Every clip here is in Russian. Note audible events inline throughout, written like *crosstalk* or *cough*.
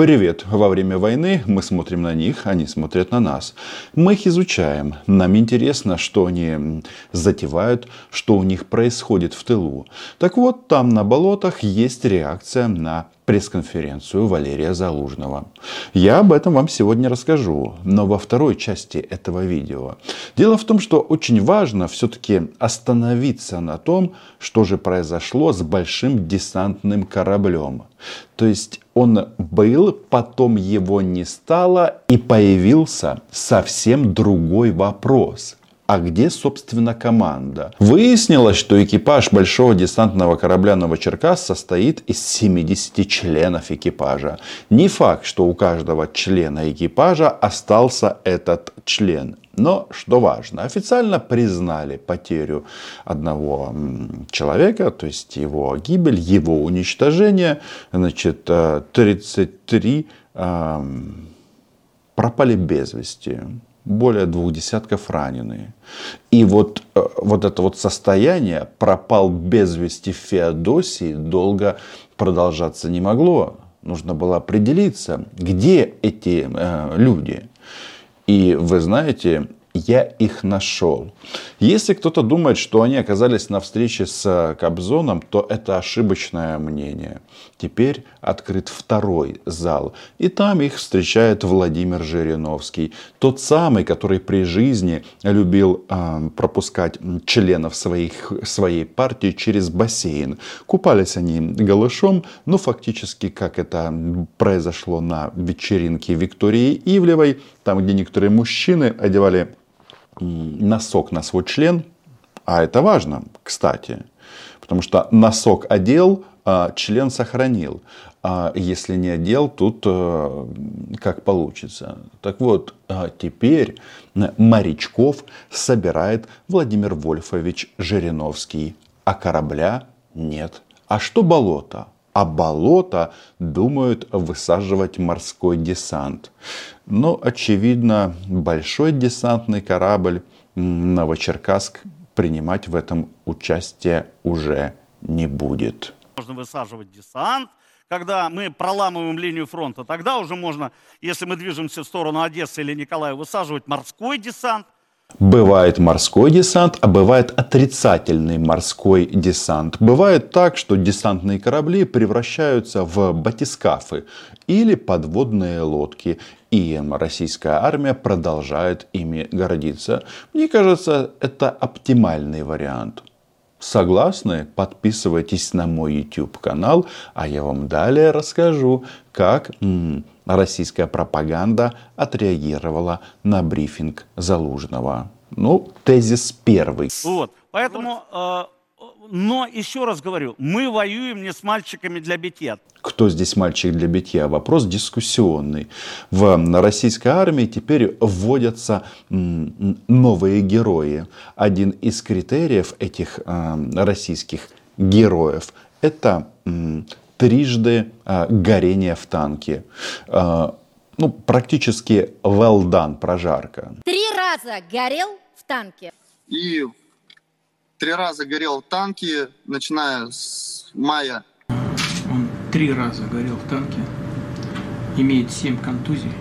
Привет! Во время войны мы смотрим на них, они смотрят на нас. Мы их изучаем. Нам интересно, что они затевают, что у них происходит в тылу. Так вот, там на болотах есть реакция на пресс-конференцию Валерия Залужного. Я об этом вам сегодня расскажу, но во второй части этого видео. Дело в том, что очень важно все-таки остановиться на том, что же произошло с большим десантным кораблем. То есть он был, потом его не стало и появился совсем другой вопрос – а где, собственно, команда? Выяснилось, что экипаж большого десантного корабля Новочеркас состоит из 70 членов экипажа. Не факт, что у каждого члена экипажа остался этот член. Но, что важно, официально признали потерю одного человека, то есть его гибель, его уничтожение. Значит, 33 э, пропали без вести более двух десятков раненые. И вот, э, вот это вот состояние пропал без вести в Феодосии долго продолжаться не могло. Нужно было определиться, где эти э, люди. И вы знаете, я их нашел. Если кто-то думает, что они оказались на встрече с э, Кобзоном, то это ошибочное мнение. Теперь открыт второй зал, и там их встречает Владимир Жириновский, тот самый, который при жизни любил э, пропускать членов своих, своей партии через бассейн. Купались они голышом, но фактически, как это произошло на вечеринке Виктории Ивлевой, там, где некоторые мужчины одевали носок на свой член, а это важно, кстати, потому что носок одел, а член сохранил. А если не одел, тут э, как получится. Так вот, а теперь морячков собирает Владимир Вольфович Жириновский, а корабля нет. А что болото? А болото думают высаживать морской десант. Но, очевидно, большой десантный корабль Новочеркасск принимать в этом участие уже не будет. Можно высаживать десант, когда мы проламываем линию фронта, тогда уже можно, если мы движемся в сторону Одессы или Николая, высаживать морской десант – Бывает морской десант, а бывает отрицательный морской десант. Бывает так, что десантные корабли превращаются в батискафы или подводные лодки. И российская армия продолжает ими гордиться. Мне кажется, это оптимальный вариант. Согласны? Подписывайтесь на мой YouTube канал, а я вам далее расскажу, как российская пропаганда отреагировала на брифинг Залужного. Ну, тезис первый. Вот, поэтому, э, но еще раз говорю, мы воюем не с мальчиками для битья. Кто здесь мальчик для битья? Вопрос дискуссионный. В российской армии теперь вводятся новые герои. Один из критериев этих э, российских героев – это трижды а, горение в танке. А, ну, практически well done, прожарка. Три раза горел в танке. И три раза горел в танке, начиная с мая. Он три раза горел в танке, имеет семь контузий,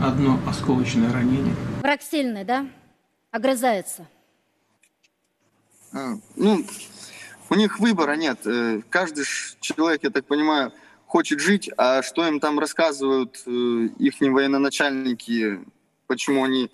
одно осколочное ранение. Враг сильный, да? Огрызается. А, ну, у них выбора нет. Э, каждый человек, я так понимаю, хочет жить, а что им там рассказывают э, их военачальники, почему они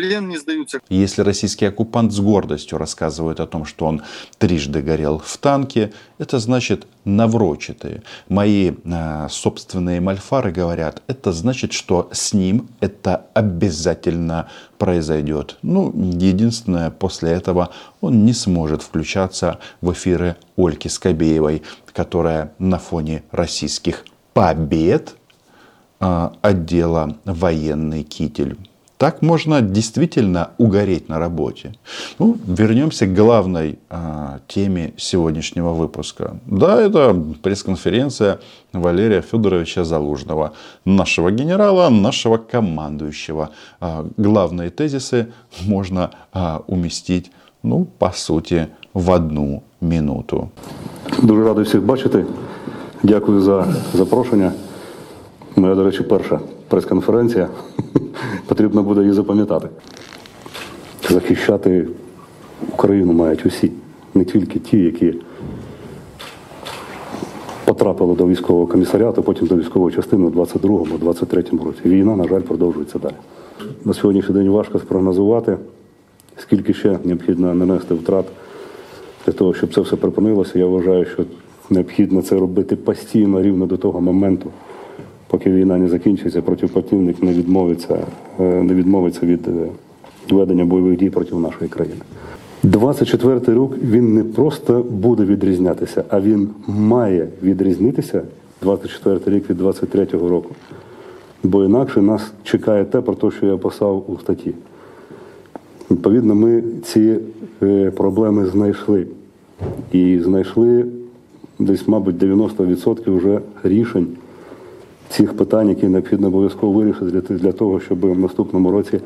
плен не сдаются. Если российский оккупант с гордостью рассказывает о том, что он трижды горел в танке, это значит наврочитые. Мои э, собственные мальфары говорят, это значит, что с ним это обязательно произойдет. Ну, единственное, после этого он не сможет включаться в эфиры Ольки Скобеевой, которая на фоне российских побед э, отдела военный китель. Так можно действительно угореть на работе. Ну, вернемся к главной а, теме сегодняшнего выпуска. Да, это пресс-конференция Валерия Федоровича Залужного, нашего генерала, нашего командующего. А, главные тезисы можно а, уместить, ну, по сути, в одну минуту. Дуже радий всіх бачити. Дякую за запрошення. Моя, до речі, перша прес-конференція. *laughs* Потрібно буде її запам'ятати. Захищати Україну мають усі, не тільки ті, які потрапили до військового комісаріату, потім до військової частини у 22-23 році. Війна, на жаль, продовжується далі. На сьогоднішній день важко спрогнозувати, скільки ще необхідно нанести втрат для того, щоб це все припинилося. Я вважаю, що необхідно це робити постійно рівно до того моменту, поки війна не закінчиться, протипротивник не відмовиться, е, не відмовиться від е, ведення бойових дій проти нашої країни. 24-й рік він не просто буде відрізнятися, а він має відрізнитися 24 рік від 23-го року. Бо інакше нас чекає те, про те, що я писав у статті. Відповідно, ми ці е, проблеми знайшли. І знайшли десь, мабуть, 90% вже рішень цих питань, які необхідно обов'язково вирішити для, того, щоб в наступному році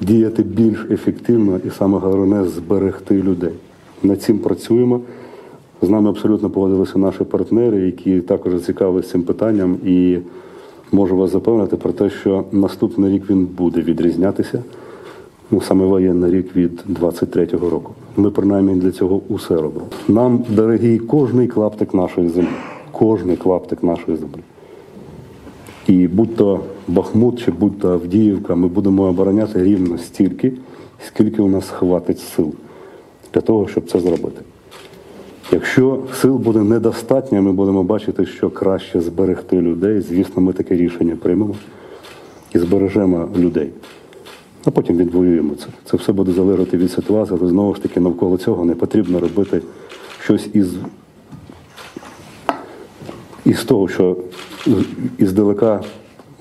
діяти більш ефективно і саме головне зберегти людей. Над цим працюємо. З нами абсолютно погодилися наші партнери, які також зацікавилися цим питанням, і можу вас запевнити про те, що наступний рік він буде відрізнятися. Ну, саме воєнний рік від 23-го року. Ми принаймні для цього усе робимо. Нам дорогий кожний клаптик нашої землі. Кожний клаптик нашої землі. І будь-то Бахмут чи будь-то Авдіївка, ми будемо обороняти рівно стільки, скільки у нас хватить сил для того, щоб це зробити. Якщо сил буде недостатньо, ми будемо бачити, що краще зберегти людей. Звісно, ми таке рішення приймемо і збережемо людей. А потім відвоюємо це. Це все буде залежати від ситуації, але знову ж таки навколо цього не потрібно робити щось із, із того, що іздалека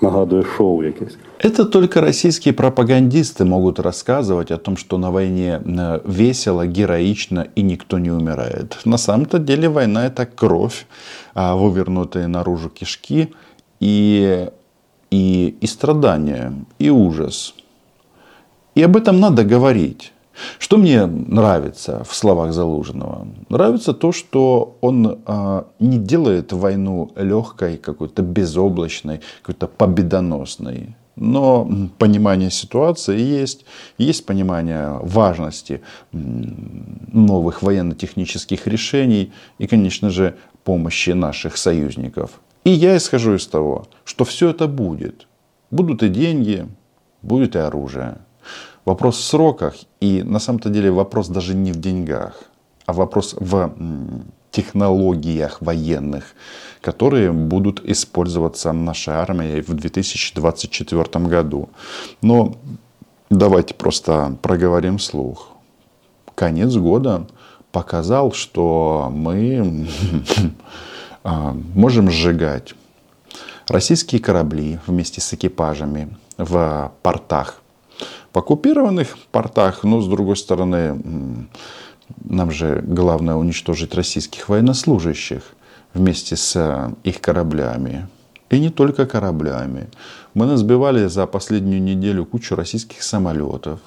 нагадує шоу якесь. Это только российские пропагандисты могут рассказывать о том, что на войне э, весело, героично и никто не умирает. На самом-то деле война это кровь, а, вывернутые наружу кишки и, и, и страдания, и ужас. И об этом надо говорить. Что мне нравится в словах Залужного? Нравится то, что он э, не делает войну легкой, какой-то безоблачной, какой-то победоносной. Но понимание ситуации есть, есть понимание важности новых военно-технических решений и, конечно же, помощи наших союзников. И я исхожу из того, что все это будет. Будут и деньги, будет и оружие. Вопрос в сроках и на самом-то деле вопрос даже не в деньгах, а вопрос в технологиях военных, которые будут использоваться нашей армией в 2024 году. Но давайте просто проговорим слух. Конец года показал, что мы *laughs* а, можем сжигать российские корабли вместе с экипажами в портах оккупированных портах, но с другой стороны, нам же главное уничтожить российских военнослужащих вместе с э, их кораблями. И не только кораблями. Мы насбивали за последнюю неделю кучу российских самолетов.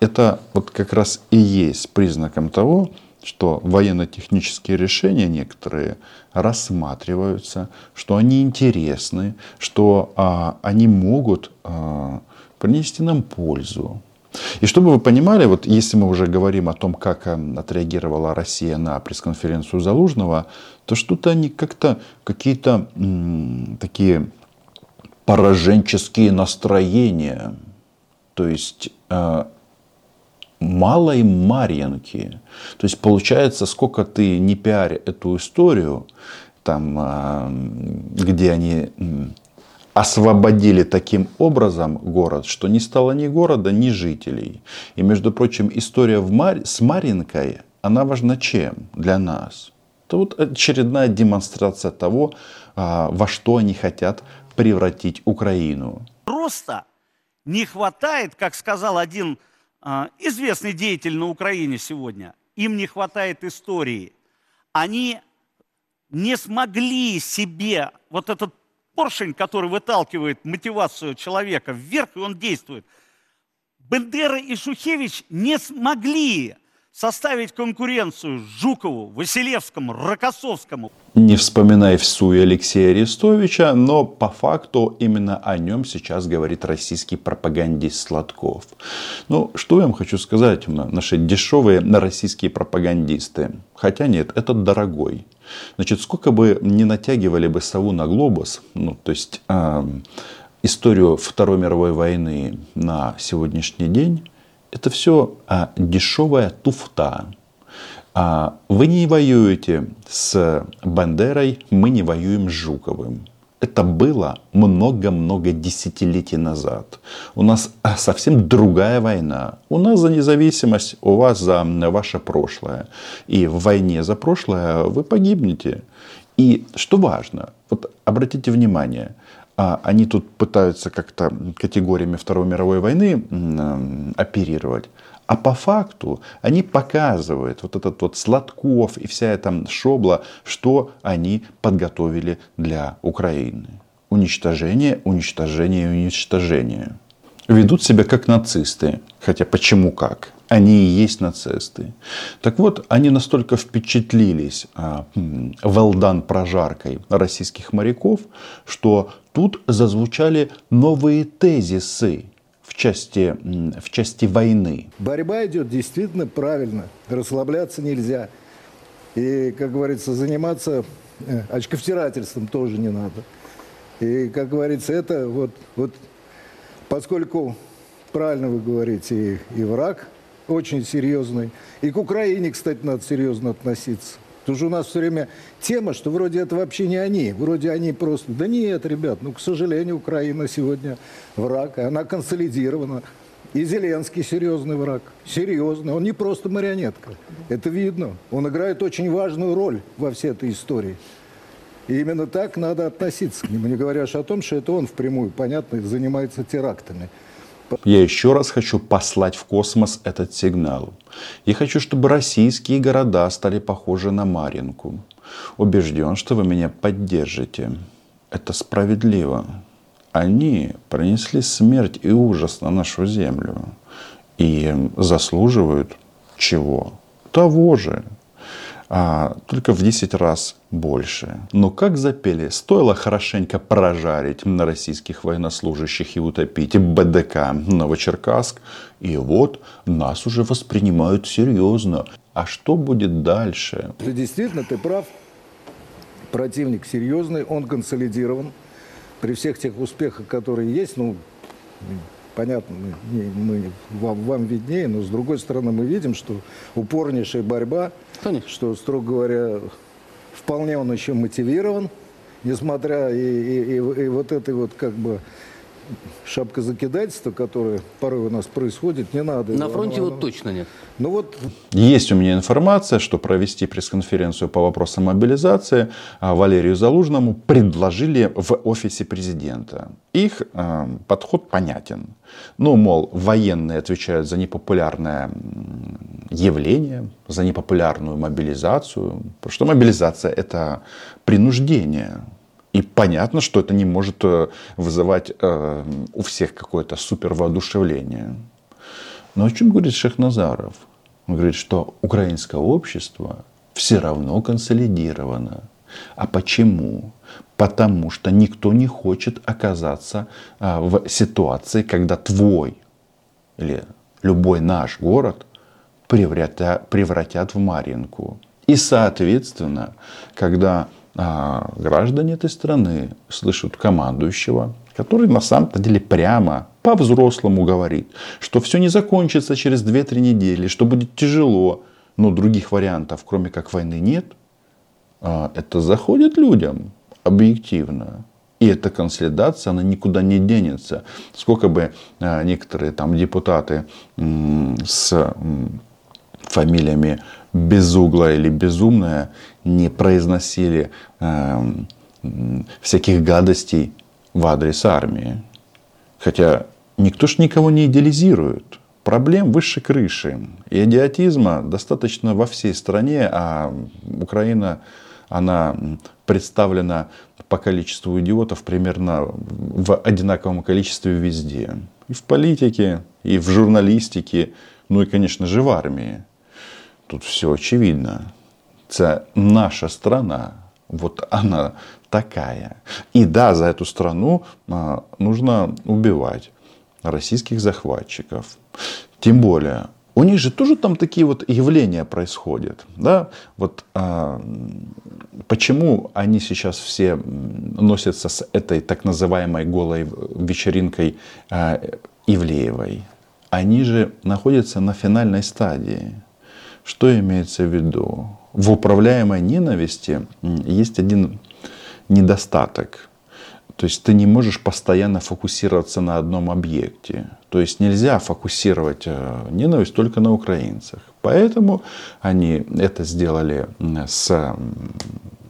Это вот как раз и есть признаком того, что военно-технические решения некоторые рассматриваются, что они интересны, что а, они могут а, принести нам пользу. И чтобы вы понимали, вот если мы уже говорим о том, как э, отреагировала Россия на пресс-конференцию Залужного, то что-то они как-то какие-то такие пораженческие настроения, то есть э, малой Марьинки. То есть получается, сколько ты не пиарь эту историю, там, э, где они освободили таким образом город, что не стало ни города, ни жителей. И, между прочим, история в Мар... с Маринкой, она важна чем для нас? Это вот очередная демонстрация того, а, во что они хотят превратить Украину. Просто не хватает, как сказал один а, известный деятель на Украине сегодня, им не хватает истории. Они не смогли себе вот этот поршень, который выталкивает мотивацию человека вверх, и он действует. Бендера и Шухевич не смогли составить конкуренцию Жукову, Василевскому, Рокоссовскому. Не вспоминая всю Алексея Арестовича, но по факту именно о нем сейчас говорит российский пропагандист Сладков. Ну, что я вам хочу сказать, наши дешевые российские пропагандисты. Хотя нет, это дорогой. Значит, сколько бы не натягивали бы сову на глобус, ну, то есть э, историю Второй мировой войны на сегодняшний день, это все а, дешевая туфта. А, вы не воюете с Бандерой, мы не воюем с Жуковым. Это было много-много десятилетий назад. У нас а, совсем другая война. У нас за независимость, у вас за ваше прошлое. И в войне за прошлое вы погибнете. И что важно, вот обратите внимание – они тут пытаются как-то категориями Второй мировой войны оперировать. А по факту они показывают, вот этот вот Сладков и вся эта шобла, что они подготовили для Украины. Уничтожение, уничтожение, уничтожение. Ведут себя как нацисты. Хотя почему как? Они и есть нацисты. Так вот, они настолько впечатлились а, Велдан прожаркой российских моряков, что тут зазвучали новые тезисы в части, в части войны. Борьба идет действительно правильно. Расслабляться нельзя. И, как говорится, заниматься э, очковтирательством тоже не надо. И, как говорится, это вот, вот поскольку, правильно вы говорите, и, и враг очень серьезный. И к Украине, кстати, надо серьезно относиться. Потому что у нас все время тема, что вроде это вообще не они, вроде они просто... Да нет, ребят, ну, к сожалению, Украина сегодня враг, и она консолидирована. И Зеленский серьезный враг, серьезный. Он не просто марионетка, это видно. Он играет очень важную роль во всей этой истории. И именно так надо относиться к нему, не говоря о том, что это он впрямую, понятно, занимается терактами. Я еще раз хочу послать в космос этот сигнал. Я хочу, чтобы российские города стали похожи на Маринку. Убежден, что вы меня поддержите. Это справедливо. Они принесли смерть и ужас на нашу землю. И заслуживают чего? Того же а, только в 10 раз больше. Но как запели, стоило хорошенько прожарить на российских военнослужащих и утопить БДК Новочеркасск, и вот нас уже воспринимают серьезно. А что будет дальше? Действительно, ты прав. Противник серьезный, он консолидирован. При всех тех успехах, которые есть, ну, понятно, мы, мы, вам, вам виднее, но с другой стороны мы видим, что упорнейшая борьба, Конечно. что, строго говоря, вполне он еще мотивирован, несмотря и, и, и, и вот этой вот как бы шапка закидательства, которое порой у нас происходит, не надо. На фронте вот точно нет. Ну вот... Есть у меня информация, что провести пресс-конференцию по вопросам мобилизации а, Валерию Залужному предложили в офисе президента. Их э, подход понятен. Ну, мол, военные отвечают за непопулярное явление, за непопулярную мобилизацию. Потому что мобилизация это принуждение. И понятно, что это не может э, вызывать э, у всех какое-то супер воодушевление. Но о чем говорит Шахназаров? Он говорит, что украинское общество все равно консолидировано. А почему? Потому что никто не хочет оказаться а, в ситуации, когда твой или любой наш город превратят, превратят в Маринку. И, соответственно, когда граждане этой страны слышат командующего, который на самом-то деле прямо по-взрослому говорит, что все не закончится через 2-3 недели, что будет тяжело, но других вариантов, кроме как войны, нет, а это заходит людям объективно. И эта консолидация, она никуда не денется. Сколько бы а, некоторые там депутаты с фамилиями безуглая или безумная не произносили э, всяких гадостей в адрес армии. Хотя никто ж никого не идеализирует. Проблем выше крыши. Идиотизма достаточно во всей стране, а Украина, она представлена по количеству идиотов примерно в одинаковом количестве везде. И в политике, и в журналистике, ну и, конечно же, в армии. Тут все очевидно. Це наша страна. Вот она такая. И да, за эту страну а, нужно убивать российских захватчиков. Тем более, у них же тоже там такие вот явления происходят. Да? Вот а, почему они сейчас все носятся с этой так называемой голой вечеринкой а, Ивлеевой? Они же находятся на финальной стадии. Что имеется в виду? В управляемой ненависти есть один недостаток. То есть ты не можешь постоянно фокусироваться на одном объекте. То есть нельзя фокусировать э, ненависть только на украинцах. Поэтому они это сделали с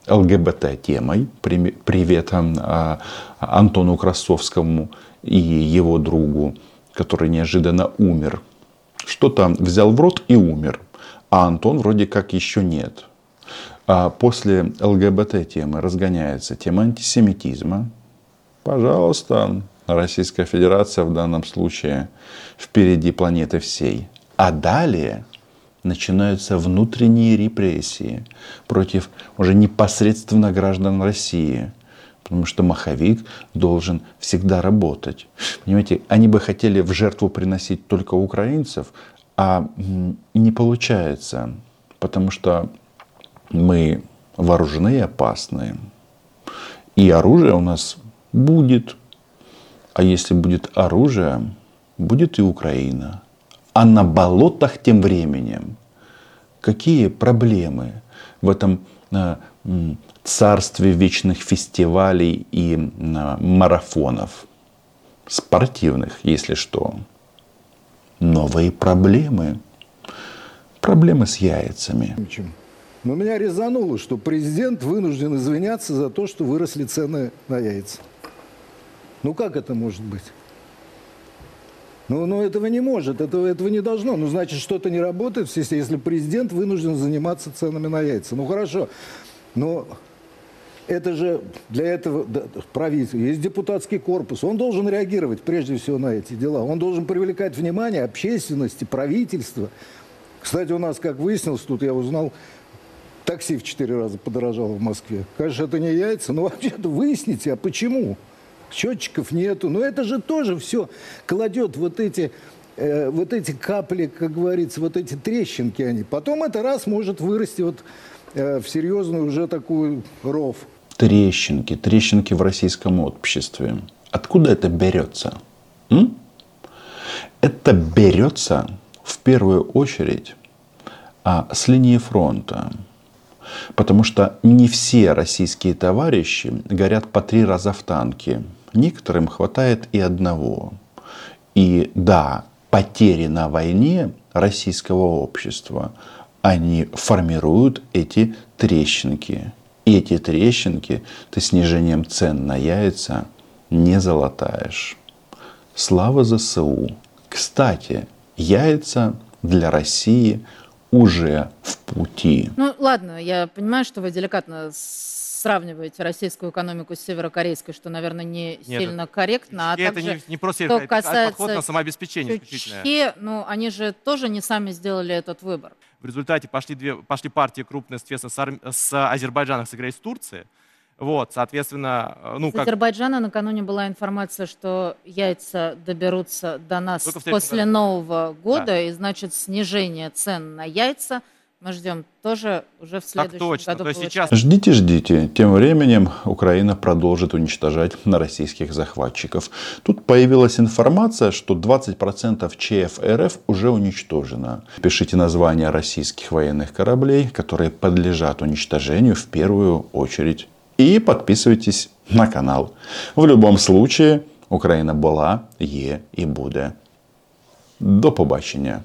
ЛГБТ-темой. Привет а, Антону Красовскому и его другу, который неожиданно умер. Что-то взял в рот и умер. А Антон вроде как еще нет. А после ЛГБТ-темы разгоняется тема антисемитизма. Пожалуйста, Российская Федерация в данном случае впереди планеты всей. А далее начинаются внутренние репрессии против уже непосредственно граждан России. Потому что маховик должен всегда работать. Понимаете, они бы хотели в жертву приносить только украинцев, а не получается. Потому что мы вооружены и опасны. И оружие у нас будет. А если будет оружие, будет и Украина. А на болотах тем временем какие проблемы в этом э, царстве вечных фестивалей и э, марафонов, спортивных, если что. Новые проблемы. Проблемы с яйцами. Но меня резануло, что президент вынужден извиняться за то, что выросли цены на яйца. Ну как это может быть? Ну, ну этого не может, этого, этого не должно. Ну, значит, что-то не работает, если президент вынужден заниматься ценами на яйца. Ну, хорошо, но это же для этого правительство, есть депутатский корпус, он должен реагировать прежде всего на эти дела. Он должен привлекать внимание общественности, правительства. Кстати, у нас, как выяснилось, тут я узнал, Такси в четыре раза подорожало в Москве. Конечно, это не яйца, но *laughs* вообще-то выясните, а почему? Счетчиков нету. Но это же тоже все кладет вот эти, э, вот эти капли, как говорится, вот эти трещинки они. Потом это раз может вырасти вот э, в серьезную уже такую ров. Трещинки, трещинки в российском обществе. Откуда это берется? М? Это берется в первую очередь а, с линии фронта. Потому что не все российские товарищи горят по три раза в танке. Некоторым хватает и одного. И да, потери на войне российского общества, они формируют эти трещинки. И эти трещинки ты снижением цен на яйца не залатаешь. Слава ЗСУ. Кстати, яйца для России – уже в пути. Ну ладно, я понимаю, что вы деликатно сравниваете российскую экономику с северокорейской, что, наверное, не Нет, сильно корректно. А также, это не, не просто что касается подход на самообеспечение Чучхе, ну, они же тоже не сами сделали этот выбор. В результате пошли, две, пошли партии крупные, соответственно, с, с Азербайджаном сыграть с Турцией. Вот, соответственно, э, ну, С как... Азербайджана накануне была информация, что яйца доберутся до нас после году. Нового года, да. и значит снижение цен на яйца мы ждем тоже уже в следующем так точно. году. То есть сейчас... Ждите, ждите. Тем временем Украина продолжит уничтожать на российских захватчиков. Тут появилась информация, что 20% ЧФ РФ уже уничтожено. Пишите названия российских военных кораблей, которые подлежат уничтожению в первую очередь и подписывайтесь на канал. В любом случае, Україна була, є і буде. До побачення.